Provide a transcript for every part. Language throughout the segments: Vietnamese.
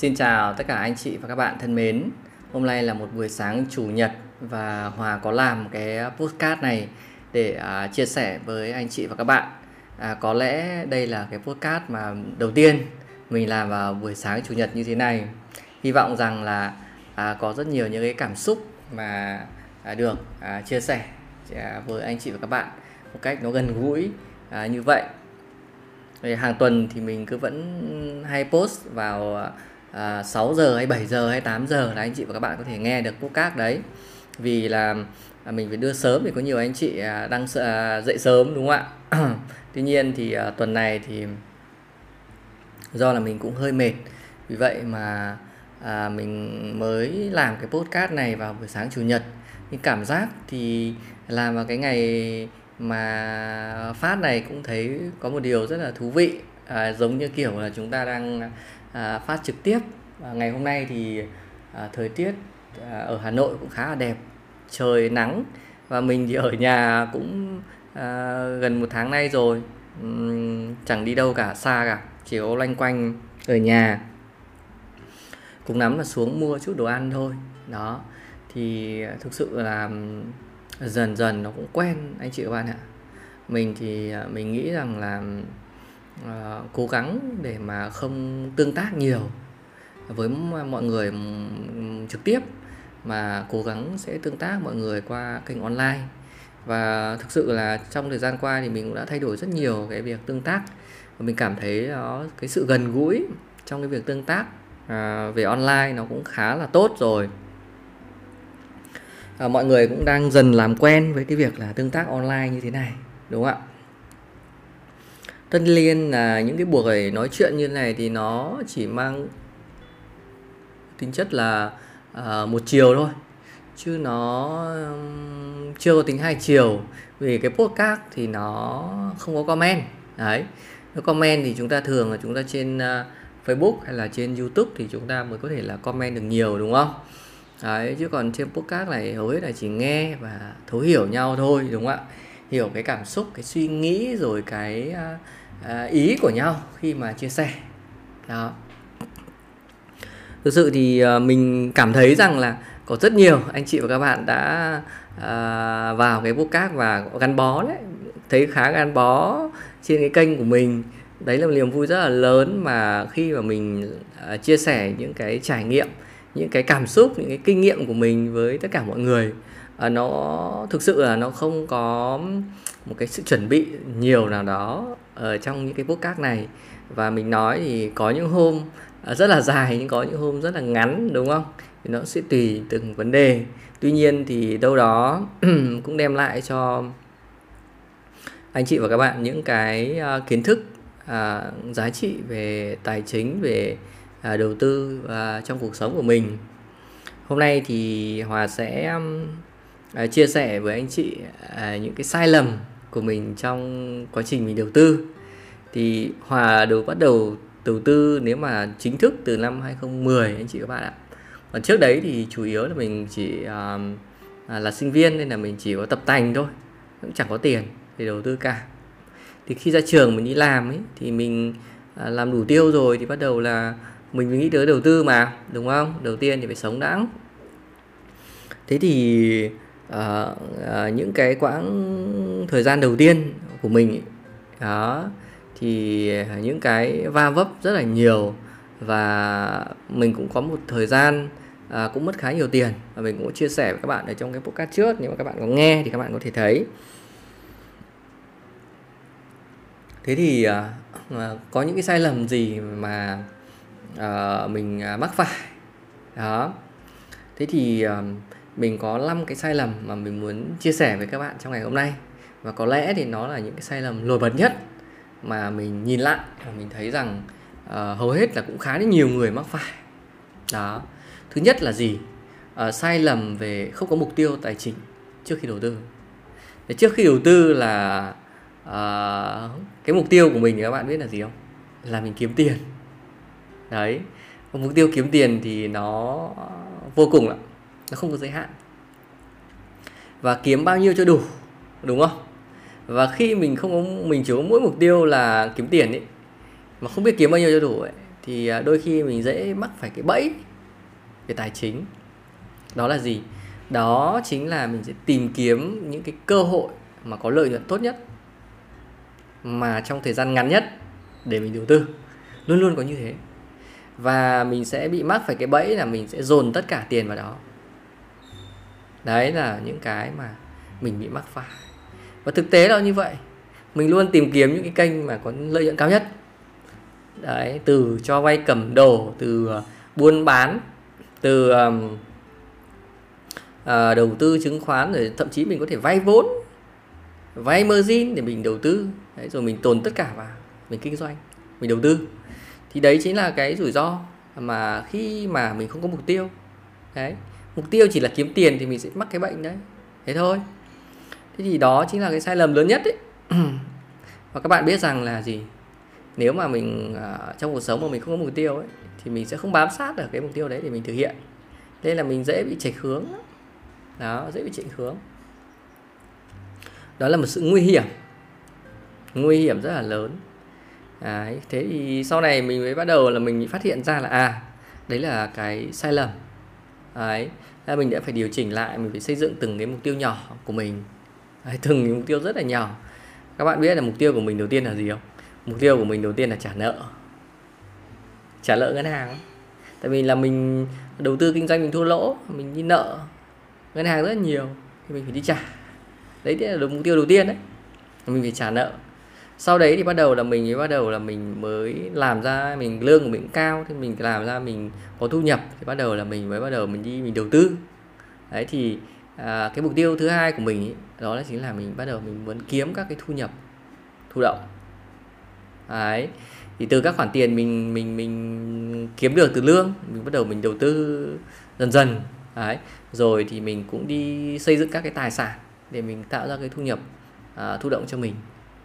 Xin chào tất cả anh chị và các bạn thân mến. Hôm nay là một buổi sáng chủ nhật và Hòa có làm cái podcast này để uh, chia sẻ với anh chị và các bạn. À, có lẽ đây là cái podcast mà đầu tiên mình làm vào buổi sáng chủ nhật như thế này. Hy vọng rằng là à, có rất nhiều những cái cảm xúc mà à, được à, chia sẻ à, với anh chị và các bạn một cách nó gần gũi à, như vậy. Hàng tuần thì mình cứ vẫn hay post vào à, à, 6 giờ hay 7 giờ hay 8 giờ là anh chị và các bạn có thể nghe được podcast đấy. Vì là à, mình phải đưa sớm thì có nhiều anh chị à, đang à, dậy sớm đúng không ạ? Tuy nhiên thì à, tuần này thì do là mình cũng hơi mệt. Vì vậy mà à, mình mới làm cái podcast này vào buổi sáng chủ nhật. Nhưng cảm giác thì làm vào cái ngày mà phát này cũng thấy có một điều rất là thú vị. À, giống như kiểu là chúng ta đang à, phát trực tiếp. À, ngày hôm nay thì à, thời tiết à, ở Hà Nội cũng khá là đẹp trời nắng và mình thì ở nhà cũng à, gần một tháng nay rồi. Uhm, chẳng đi đâu cả xa cả chỉ có loanh quanh ở nhà. Cũng nắm là xuống mua chút đồ ăn thôi. Đó thì thực sự là dần dần nó cũng quen anh chị các bạn ạ. Mình thì à, mình nghĩ rằng là uh, cố gắng để mà không tương tác nhiều với mọi người trực tiếp mà cố gắng sẽ tương tác mọi người qua kênh online. Và thực sự là trong thời gian qua thì mình cũng đã thay đổi rất nhiều cái việc tương tác. Và mình cảm thấy nó cái sự gần gũi trong cái việc tương tác à, về online nó cũng khá là tốt rồi. À, mọi người cũng đang dần làm quen với cái việc là tương tác online như thế này đúng không ạ? Tất nhiên là những cái buổi nói chuyện như này thì nó chỉ mang tính chất là uh, một chiều thôi. Chứ nó um, chưa có tính hai chiều. Vì cái podcast thì nó không có comment. Đấy. Nó comment thì chúng ta thường là chúng ta trên uh, Facebook hay là trên YouTube thì chúng ta mới có thể là comment được nhiều đúng không? Đấy chứ còn trên podcast này hầu hết là chỉ nghe và thấu hiểu nhau thôi đúng không ạ? Hiểu cái cảm xúc cái suy nghĩ rồi cái uh, À, ý của nhau khi mà chia sẻ. Đó. Thực sự thì à, mình cảm thấy rằng là có rất nhiều anh chị và các bạn đã à, vào cái podcast và gắn bó đấy thấy khá gắn bó trên cái kênh của mình. Đấy là một niềm vui rất là lớn mà khi mà mình à, chia sẻ những cái trải nghiệm những cái cảm xúc những cái kinh nghiệm của mình với tất cả mọi người nó thực sự là nó không có một cái sự chuẩn bị nhiều nào đó ở trong những cái podcast này. Và mình nói thì có những hôm à, rất là dài nhưng có những hôm rất là ngắn, đúng không? Thì nó sẽ tùy từng vấn đề. Tuy nhiên thì đâu đó cũng đem lại cho anh chị và các bạn những cái à, kiến thức à, giá trị về tài chính, về đầu tư và trong cuộc sống của mình. Hôm nay thì hòa sẽ chia sẻ với anh chị những cái sai lầm của mình trong quá trình mình đầu tư. Thì Hòa đầu bắt đầu đầu tư nếu mà chính thức từ năm 2010 anh chị các bạn ạ. Còn trước đấy thì chủ yếu là mình chỉ uh, là sinh viên nên là mình chỉ có tập tành thôi cũng chẳng có tiền để đầu tư cả. Thì khi ra trường mình đi làm ấy thì mình à, làm đủ tiêu rồi thì bắt đầu là mình mới nghĩ tới đầu tư mà đúng không? Đầu tiên thì phải sống đã thế thì uh, uh, những cái quãng thời gian đầu tiên của mình ấy, đó thì ờ, những cái va vấp rất là nhiều và mình cũng có một thời gian à, cũng mất khá nhiều tiền. Và mình cũng chia sẻ với các bạn ở trong cái podcast trước nếu mà các bạn có nghe thì các bạn có thể thấy. Thế thì à, có những cái sai lầm gì mà à, mình mắc phải? Đó. Thế thì à, mình có 5 cái sai lầm mà mình muốn chia sẻ với các bạn trong ngày hôm nay. Và có lẽ thì nó là những cái sai lầm nổi bật nhất mà mình nhìn lại và mình thấy rằng uh, hầu hết là cũng khá là nhiều người mắc phải. Đó. Thứ nhất là gì? Uh, sai lầm về không có mục tiêu tài chính trước khi đầu tư. Thế trước khi đầu tư là uh, cái mục tiêu của mình thì các bạn biết là gì không? Là mình kiếm tiền. Đấy. Mục tiêu kiếm tiền thì nó vô cùng lắm nó không có giới hạn. Và kiếm bao nhiêu cho đủ, đúng không? Và khi mình không có, mình chỉ có mỗi mục tiêu là kiếm tiền ấy, mà không biết kiếm bao nhiêu cho đủ ấy, thì à, đôi khi mình dễ mắc phải cái bẫy về tài chính. Đó là gì? Đó chính là mình sẽ tìm kiếm những cái cơ hội mà có lợi nhuận tốt nhất, mà trong thời gian ngắn nhất để mình đầu tư. Luôn luôn có như thế. Và mình sẽ bị mắc phải cái bẫy là mình sẽ dồn tất cả tiền vào đó đấy là những cái mà mình bị mắc phải. Và thực tế là như vậy. Mình luôn tìm kiếm những cái kênh mà có lợi nhuận cao nhất. Đấy từ cho vay cầm đồ từ ờ, buôn bán từ um, à, đầu tư chứng khoán rồi thậm chí mình có thể vay vốn vay margin để mình đầu tư. Đấy, rồi mình tồn tất cả vào mình kinh doanh mình đầu tư. Thì đấy chính là cái rủi ro mà khi mà mình không có mục tiêu. Đấy mục tiêu chỉ là kiếm tiền thì mình sẽ mắc cái bệnh đấy. Thế thôi. Thế thì đó chính là cái sai lầm lớn nhất đấy và các bạn biết rằng là gì? Nếu mà mình uh, trong cuộc sống mà mình không có mục tiêu ấy thì mình sẽ không bám sát được cái mục tiêu đấy để mình thực hiện. Nên là mình dễ bị chệch hướng đó dễ bị chệch hướng. Đó là một sự nguy hiểm. Nguy hiểm rất là lớn. Đấy, thế thì sau này mình mới bắt đầu là mình phát hiện ra là à đấy là cái sai lầm đấy. Là mình đã phải điều chỉnh lại mình phải xây dựng từng cái mục tiêu nhỏ của mình. Đấy, từng cái mục tiêu rất là nhỏ. Các bạn biết là mục tiêu của mình đầu tiên là gì không? Mục tiêu của mình đầu tiên là trả nợ. Trả nợ ngân hàng. Tại vì là mình đầu tư kinh doanh mình thua lỗ mình đi nợ ngân hàng rất nhiều thì mình phải đi trả. Đấy là mục tiêu đầu tiên đấy. Mình phải trả nợ sau đấy thì bắt đầu là mình mới bắt đầu là mình mới làm ra mình lương của mình cao thì mình làm ra mình có thu nhập thì bắt đầu là mình mới bắt đầu mình đi mình đầu tư. Đấy thì à, cái mục tiêu thứ hai của mình ý, đó là chính là mình bắt đầu mình muốn kiếm các cái thu nhập thụ động. Đấy thì từ các khoản tiền mình mình mình kiếm được từ lương mình bắt đầu mình đầu tư dần dần. Đấy rồi thì mình cũng đi xây dựng các cái tài sản để mình tạo ra cái thu nhập à, thụ động cho mình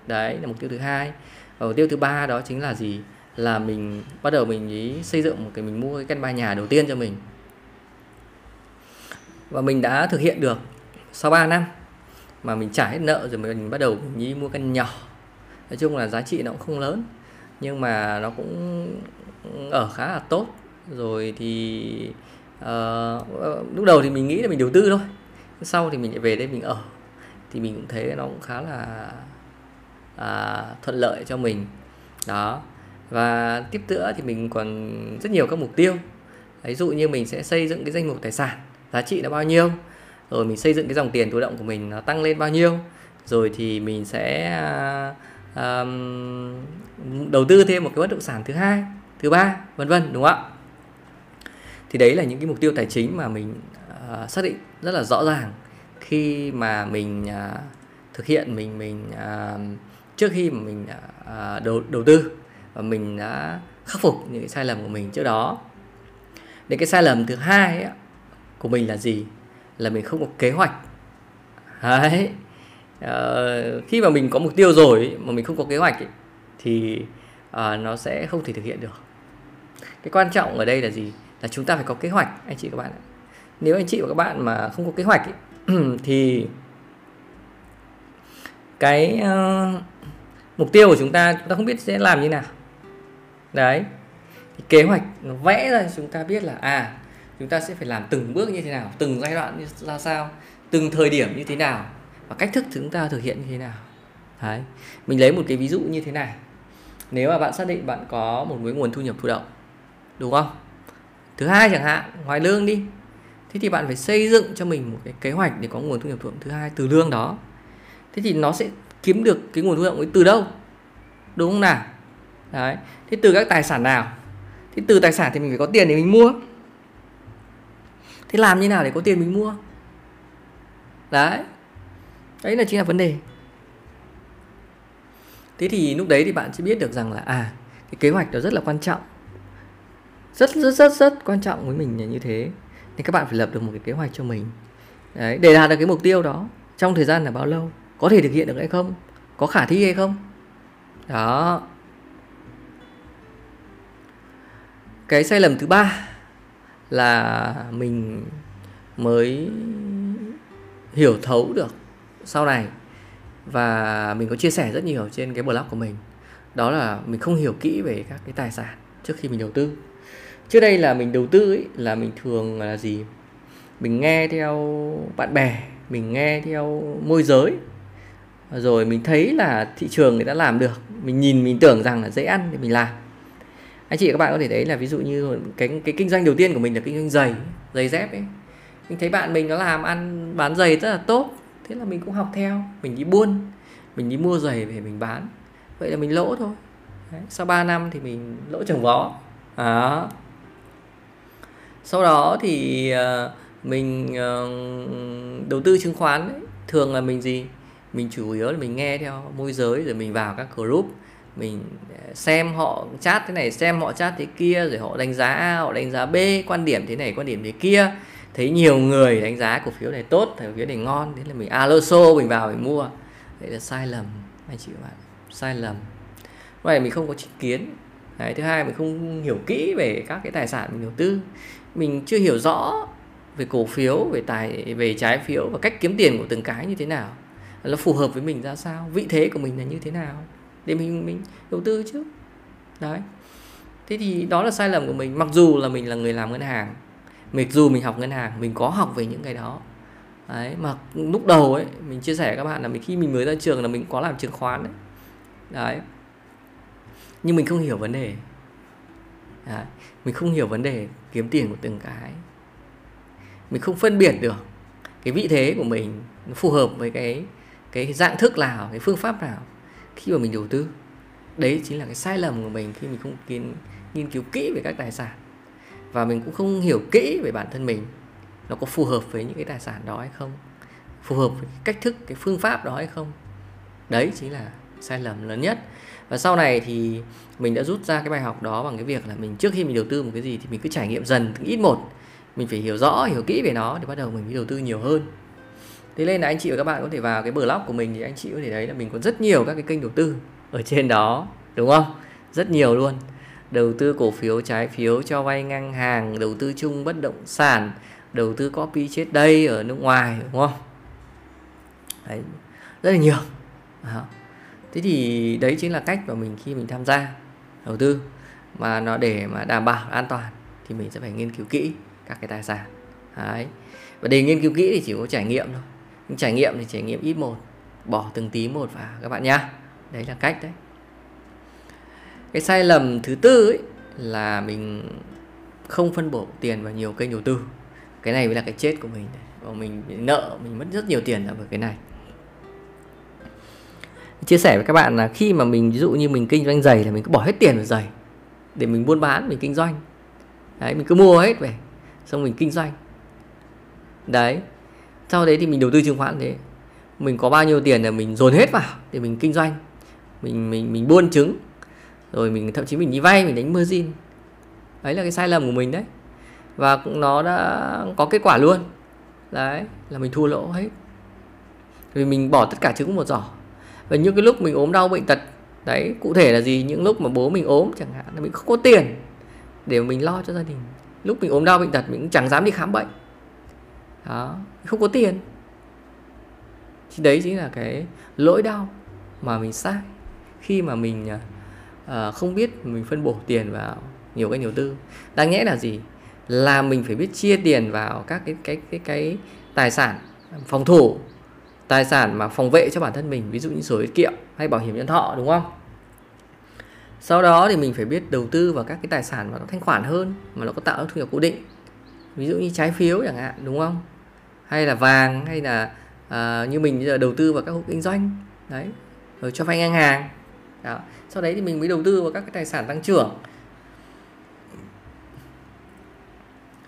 đấy là mục tiêu thứ hai. Và mục tiêu thứ ba đó chính là gì? Là mình bắt đầu mình ý xây dựng một cái mình mua cái căn ba nhà đầu tiên cho mình. Và mình đã thực hiện được sau 3 năm mà mình trả hết nợ rồi mình bắt đầu mình đi mua căn nhỏ. Nói chung là giá trị nó cũng không lớn nhưng mà nó cũng ở khá là tốt. Rồi thì uh, lúc đầu thì mình nghĩ là mình đầu tư thôi sau thì mình lại về đây mình ở. Thì mình cũng thấy nó cũng khá là à, thuận lợi cho mình. Đó. Và tiếp nữa thì mình còn rất nhiều các mục tiêu. Ví dụ như mình sẽ xây dựng cái danh mục tài sản giá trị là bao nhiêu rồi mình xây dựng cái dòng tiền thụ động của mình nó tăng lên bao nhiêu rồi thì mình sẽ um, đầu tư thêm một cái bất động sản thứ hai thứ ba vân vân đúng không ạ? Thì đấy là những cái mục tiêu tài chính mà mình uh, xác định rất là rõ ràng khi mà mình uh, thực hiện mình mình uh, trước khi mà mình uh, đầu đầu tư và mình đã khắc phục những cái sai lầm của mình trước đó. Đến cái sai lầm thứ hai ấy, của mình là gì? Là mình không có kế hoạch. Đấy. Uh, khi mà mình có mục tiêu rồi mà mình không có kế hoạch ấy, thì à, nó sẽ không thể thực hiện được. Cái quan trọng ở đây là gì? Là chúng ta phải có kế hoạch anh chị các bạn ạ. Nếu anh chị và các bạn mà không có kế hoạch ấy, thì cái uh, mục tiêu của chúng ta chúng ta không biết sẽ làm như nào. Đấy. Thì kế hoạch nó vẽ ra chúng ta biết là à chúng ta sẽ phải làm từng bước như thế nào, từng giai đoạn như ra sao, từng thời điểm như thế nào và cách thức chúng ta thực hiện như thế nào. Đấy. Mình lấy một cái ví dụ như thế này. Nếu mà bạn xác định bạn có một cái nguồn thu nhập thụ động, đúng không? Thứ hai chẳng hạn, ngoài lương đi. Thế thì bạn phải xây dựng cho mình một cái kế hoạch để có nguồn thu nhập thụ động thứ hai từ lương đó. Thế thì nó sẽ kiếm được cái nguồn thu nhập ấy từ đâu? Đúng không nào? Đấy. Thế từ các tài sản nào? Thế từ tài sản thì mình phải có tiền để mình mua. Thế làm như nào để có tiền mình mua? Đấy. Đấy là chính là vấn đề. Thế thì lúc đấy thì bạn sẽ biết được rằng là à cái kế hoạch đó rất là quan trọng. Rất rất rất rất quan trọng với mình là như thế. Thì các bạn phải lập được một cái kế hoạch cho mình. Đấy, để đạt được cái mục tiêu đó trong thời gian là bao lâu? Có thể thực hiện được hay không? Có khả thi hay không? Đó. Cái sai lầm thứ ba là mình mới hiểu thấu được sau này và mình có chia sẻ rất nhiều trên cái blog của mình. Đó là mình không hiểu kỹ về các cái tài sản trước khi mình đầu tư. Trước đây là mình đầu tư ấy, là mình thường là gì? Mình nghe theo bạn bè mình nghe theo môi giới rồi mình thấy là thị trường người ta làm được. Mình nhìn mình tưởng rằng là dễ ăn thì mình làm. Anh chị các bạn có thể thấy là ví dụ như cái cái kinh doanh đầu tiên của mình là kinh doanh giày giày dép ấy. Mình thấy bạn mình nó làm ăn bán giày rất là tốt. Thế là mình cũng học theo. Mình đi buôn mình đi mua giày về mình bán. Vậy là mình lỗ thôi. Đấy. sau 3 năm thì mình lỗ trồng vó. Đó. Sau đó thì ờ, mình ờ, đầu tư chứng khoán ấy, thường là mình gì? Mình chủ yếu là mình nghe theo môi giới rồi mình vào các group. Mình ờ, xem họ chat thế này xem họ chat thế kia rồi họ đánh giá A họ đánh giá B quan điểm thế này quan điểm thế kia. Thấy nhiều người đánh giá cổ phiếu này tốt cổ phiếu này ngon thế là mình alo xô mình vào mình mua. Đấy là sai lầm anh chị các bạn sai lầm. Vậy mình không có chính kiến. Đấy, thứ hai mình không hiểu kỹ về các cái tài sản mình đầu tư. Mình chưa hiểu rõ về cổ phiếu về tài về trái phiếu và cách kiếm tiền của từng cái như thế nào nó phù hợp với mình ra sao? Vị thế của mình là như thế nào? Để mình mình đầu tư chứ. Đấy. Thế thì đó là sai lầm của mình. Mặc dù là mình là người làm ngân hàng, mặc dù mình học ngân hàng, mình có học về những cái đó. Đấy, mà lúc đầu ấy, mình chia sẻ với các bạn là mình, khi mình mới ra trường là mình có làm chứng khoán đấy. Đấy. Nhưng mình không hiểu vấn đề. Đấy. mình không hiểu vấn đề kiếm tiền của từng cái. Mình không phân biệt được cái vị thế của mình nó phù hợp với cái cái dạng thức nào cái phương pháp nào khi mà mình đầu tư. Đấy chính là cái sai lầm của mình khi mình không nghiên, nghiên cứu kỹ về các tài sản. Và mình cũng không hiểu kỹ về bản thân mình nó có phù hợp với những cái tài sản đó hay không phù hợp với cách thức cái phương pháp đó hay không. Đấy chính là sai lầm lớn nhất. Và sau này thì mình đã rút ra cái bài học đó bằng cái việc là mình trước khi mình đầu tư một cái gì thì mình cứ trải nghiệm dần từng ít một. Mình phải hiểu rõ hiểu kỹ về nó để bắt đầu mình mới đầu tư nhiều hơn thế nên là anh chị và các bạn có thể vào cái blog của mình thì anh chị có thể thấy là mình có rất nhiều các cái kênh đầu tư ở trên đó đúng không? Rất nhiều luôn. Đầu tư cổ phiếu trái phiếu cho vay ngân hàng đầu tư chung bất động sản đầu tư copy chết đây ở nước ngoài đúng không? Đấy, rất là nhiều. À. thế thì đấy chính là cách mà mình khi mình tham gia đầu tư. Mà nó để mà đảm bảo an toàn thì mình sẽ phải nghiên cứu kỹ các cái tài sản. Đấy. Và để nghiên cứu kỹ thì chỉ có trải nghiệm thôi nhưng trải nghiệm thì trải nghiệm ít một, bỏ từng tí một vào, các bạn nhá. Đấy là cách đấy. Cái sai lầm thứ tư ấy là mình không phân bổ tiền vào nhiều kênh đầu tư. Cái này mới là cái chết của mình và mình nợ, mình mất rất nhiều tiền ở cái này. Chia sẻ với các bạn là khi mà mình, ví dụ như mình kinh doanh giày là mình cứ bỏ hết tiền vào giày để mình buôn bán, mình kinh doanh. Đấy, mình cứ mua hết về, xong mình kinh doanh. Đấy sau đấy thì mình đầu tư chứng khoán thế. Mình có bao nhiêu tiền là mình dồn hết vào để mình kinh doanh. Mình mình mình buôn trứng. Rồi mình, thậm chí mình đi vay, mình đánh margin. Đấy là cái sai lầm của mình đấy. Và nó đã có kết quả luôn. Đấy, là mình thua lỗ hết. Vì mình bỏ tất cả trứng một giỏ. Và những cái lúc mình ốm đau bệnh tật, đấy, cụ thể là gì? Những lúc mà bố mình ốm chẳng hạn là mình không có tiền để mình lo cho gia đình. Lúc mình ốm đau bệnh tật mình cũng chẳng dám đi khám bệnh. Đó không có tiền. Thì đấy chính là cái lỗi đau mà mình sai khi mà mình uh, không biết mình phân bổ tiền vào nhiều cái đầu tư. Đáng nhẽ là gì? Là mình phải biết chia tiền vào các cái cái cái cái tài sản phòng thủ tài sản mà phòng vệ cho bản thân mình ví dụ như sổ tiết kiệm hay bảo hiểm nhân thọ đúng không? Sau đó thì mình phải biết đầu tư vào các cái tài sản mà nó thanh khoản hơn mà nó có tạo thu nhập cố định. Ví dụ như trái phiếu chẳng hạn đúng không? Hay là vàng hay là uh, như mình bây giờ đầu tư vào các hộ kinh doanh đấy rồi cho vay ngân hàng. Đó. sau đấy thì mình mới đầu tư vào các cái tài sản tăng trưởng.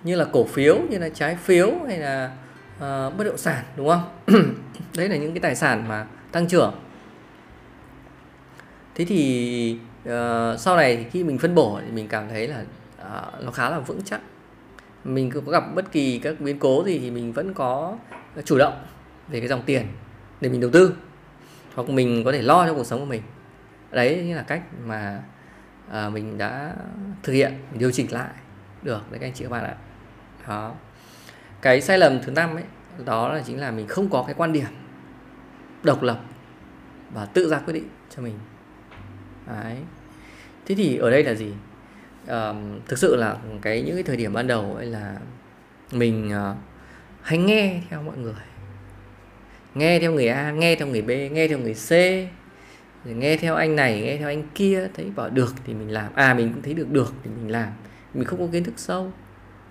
Như là cổ phiếu như là trái phiếu hay là uh, bất động sản đúng không? Đấy là những cái tài sản mà tăng trưởng. Thế thì uh, sau này thì khi mình phân bổ thì mình cảm thấy là uh, nó khá là vững chắc mình có gặp bất kỳ các biến cố gì thì mình vẫn có chủ động về cái dòng tiền để mình đầu tư. Hoặc mình có thể lo cho cuộc sống của mình. Đấy là cách mà à, mình đã thực hiện mình điều chỉnh lại được. Đấy các anh chị các bạn ạ. Đó. Cái sai lầm thứ năm ấy đó là chính là mình không có cái quan điểm độc lập và tự ra quyết định cho mình. Đấy. Thế thì ở đây là gì? Um, thực sự là cái những cái thời điểm ban đầu ấy là mình uh, hay nghe theo mọi người. Nghe theo người A nghe theo người B nghe theo người C rồi nghe theo anh này nghe theo anh kia thấy bảo được thì mình làm. À mình cũng thấy được được thì mình làm. Mình không có kiến thức sâu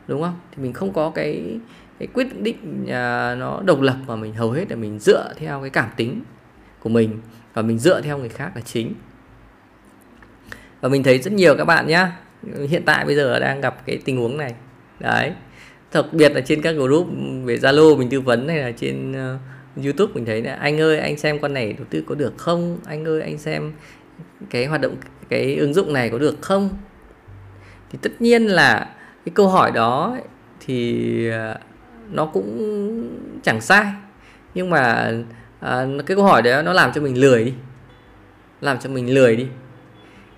đúng không? Thì mình không có cái cái quyết định à, nó độc lập mà mình hầu hết là mình dựa theo cái cảm tính của mình và mình dựa theo người khác là chính. Và mình thấy rất nhiều các bạn nhá hiện tại bây giờ đang gặp cái tình huống này. Đấy. Đặc biệt là trên các group về zalo mình tư vấn hay là trên uh, youtube mình thấy là anh ơi anh xem con này đầu tư có được không? Anh ơi anh xem cái hoạt động cái ứng dụng này có được không? Thì tất nhiên là cái câu hỏi đó thì ờ, nó cũng chẳng sai. Nhưng mà à, cái câu hỏi đấy nó làm cho mình lười đi. Làm cho mình lười đi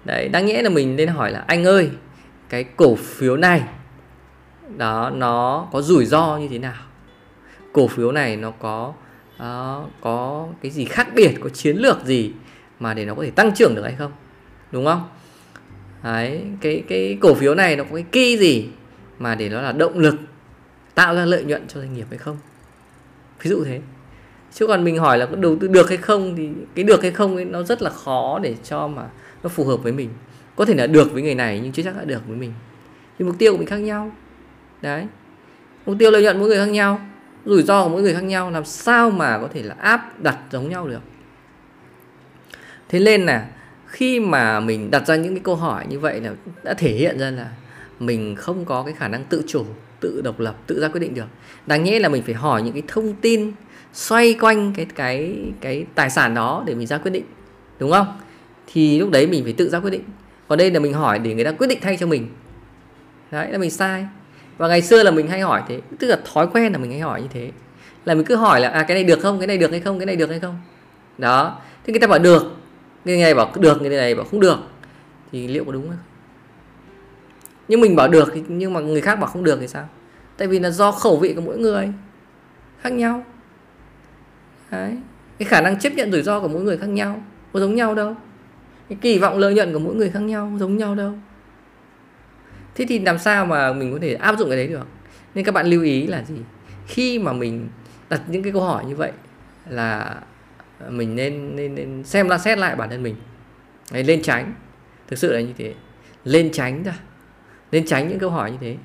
đấy đáng nhẽ là mình nên hỏi là anh ơi cái cổ phiếu này đó nó có rủi ro như thế nào? Cổ phiếu này nó có uh, có cái gì khác biệt có chiến lược gì mà để nó có thể tăng trưởng được hay không? Đúng không? Đấy cái cái cổ phiếu này nó có cái key gì mà để nó là động lực tạo ra lợi nhuận cho doanh nghiệp hay không? Ví dụ thế. Chứ còn mình hỏi là có đầu tư được hay không thì cái được hay không ấy nó rất là khó để cho mà nó phù hợp với mình. Có thể là được với người này nhưng chưa chắc đã được với mình. Thì mục tiêu của mình khác nhau. Đấy. Mục tiêu lợi nhuận mỗi người khác nhau, rủi ro của mỗi người khác nhau, làm sao mà có thể là áp đặt giống nhau được? Thế nên là khi mà mình đặt ra những cái câu hỏi như vậy là đã thể hiện ra là mình không có cái khả năng tự chủ, tự độc lập, tự ra quyết định được. Đáng nhẽ là mình phải hỏi những cái thông tin xoay quanh cái cái cái tài sản đó để mình ra quyết định. Đúng không? Thì lúc đấy mình phải tự ra quyết định. Còn đây là mình hỏi để người ta quyết định thay cho mình. Đấy, là mình sai. Và ngày xưa là mình hay hỏi thế. Tức là thói quen là mình hay hỏi như thế. Là mình cứ hỏi là à cái này được không? Cái này được hay không? Cái này được hay không? Đó. Thế người ta bảo được. Người này bảo được. Người này bảo không được. Thì liệu có đúng không? Nhưng mình bảo được. Nhưng mà người khác bảo không được thì sao? Tại vì là do khẩu vị của mỗi người. Khác nhau. Đấy. Cái khả năng chấp nhận rủi ro của mỗi người khác nhau. Có giống nhau đâu cái kỳ vọng lợi nhuận của mỗi người khác nhau giống nhau đâu. Thế thì làm sao mà mình có thể áp dụng cái đấy được? Nên các bạn lưu ý là gì? Khi mà mình đặt những cái câu hỏi như vậy là mình nên nên, nên xem la xét lại bản thân mình. Đấy, lên tránh. Thực sự là như thế. Lên tránh ra. Lên tránh những câu hỏi như thế.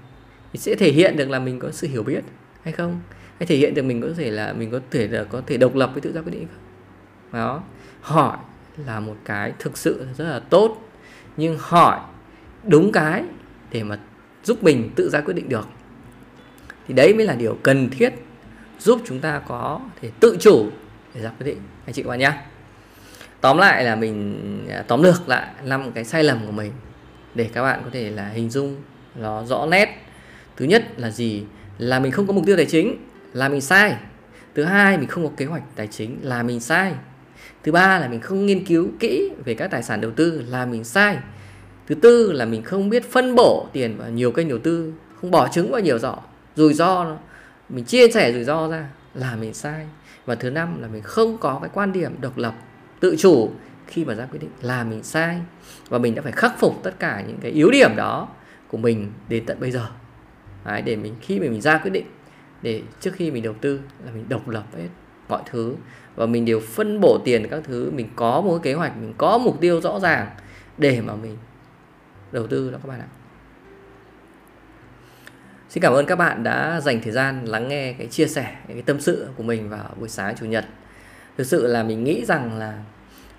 Thì sẽ thể hiện được là mình có sự hiểu biết hay không? Hay thể hiện được mình có thể là mình có thể là có thể độc lập với tự do quyết định không? Đó. Hỏi là một cái thực sự rất là tốt. Nhưng hỏi đúng cái để mà giúp mình tự ra quyết định được. Thì đấy mới là điều cần thiết giúp chúng ta có thể tự chủ để ra quyết định, anh chị các bạn nhé. Tóm lại là mình à, tóm lược lại năm cái sai lầm của mình để các bạn có thể là hình dung nó rõ nét. Thứ nhất là gì? Là mình không có mục tiêu tài chính, là mình sai. Thứ hai, mình không có kế hoạch tài chính, là mình sai thứ ba là mình không nghiên cứu kỹ về các tài sản đầu tư là mình sai. Thứ tư là mình không biết phân bổ tiền vào nhiều kênh đầu tư không bỏ trứng vào nhiều giỏ rủi ro mình chia sẻ rủi ro ra là mình sai. Và thứ năm là mình không có cái quan điểm độc lập tự chủ khi mà ra quyết định là mình sai. Và mình đã phải khắc phục tất cả những cái yếu điểm đó của mình đến tận bây giờ. Đấy, để mình khi mà mình ra quyết định để trước khi mình đầu tư là mình độc lập hết mọi thứ. Và mình đều phân bổ tiền các thứ, mình có một cái kế hoạch, mình có mục tiêu rõ ràng để mà mình đầu tư đó các bạn ạ. Xin cảm ơn các bạn đã dành thời gian lắng nghe cái chia sẻ, cái tâm sự của mình vào buổi sáng chủ nhật. Thực sự là mình nghĩ rằng là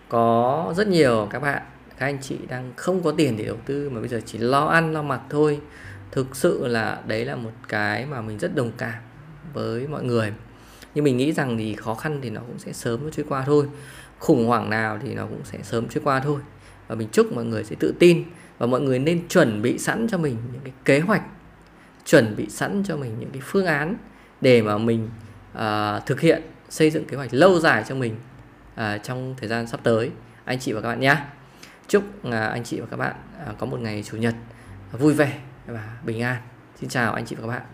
có rất nhiều các bạn, các anh chị đang không có tiền để đầu tư mà bây giờ chỉ lo ăn, lo mặc thôi. Thực sự là đấy là một cái mà mình rất đồng cảm với mọi người nhưng mình nghĩ rằng thì khó khăn thì nó cũng sẽ sớm trôi qua thôi. Khủng hoảng nào thì nó cũng sẽ sớm trôi qua thôi. Và mình chúc mọi người sẽ tự tin và mọi người nên chuẩn bị sẵn cho mình những cái kế hoạch chuẩn bị sẵn cho mình những cái phương án để mà mình uh, thực hiện xây dựng kế hoạch lâu dài cho mình uh, trong thời gian sắp tới. Anh chị và các bạn nhé chúc uh, anh chị và các bạn uh, có một ngày chủ nhật vui vẻ và bình an. Xin chào anh chị và các bạn.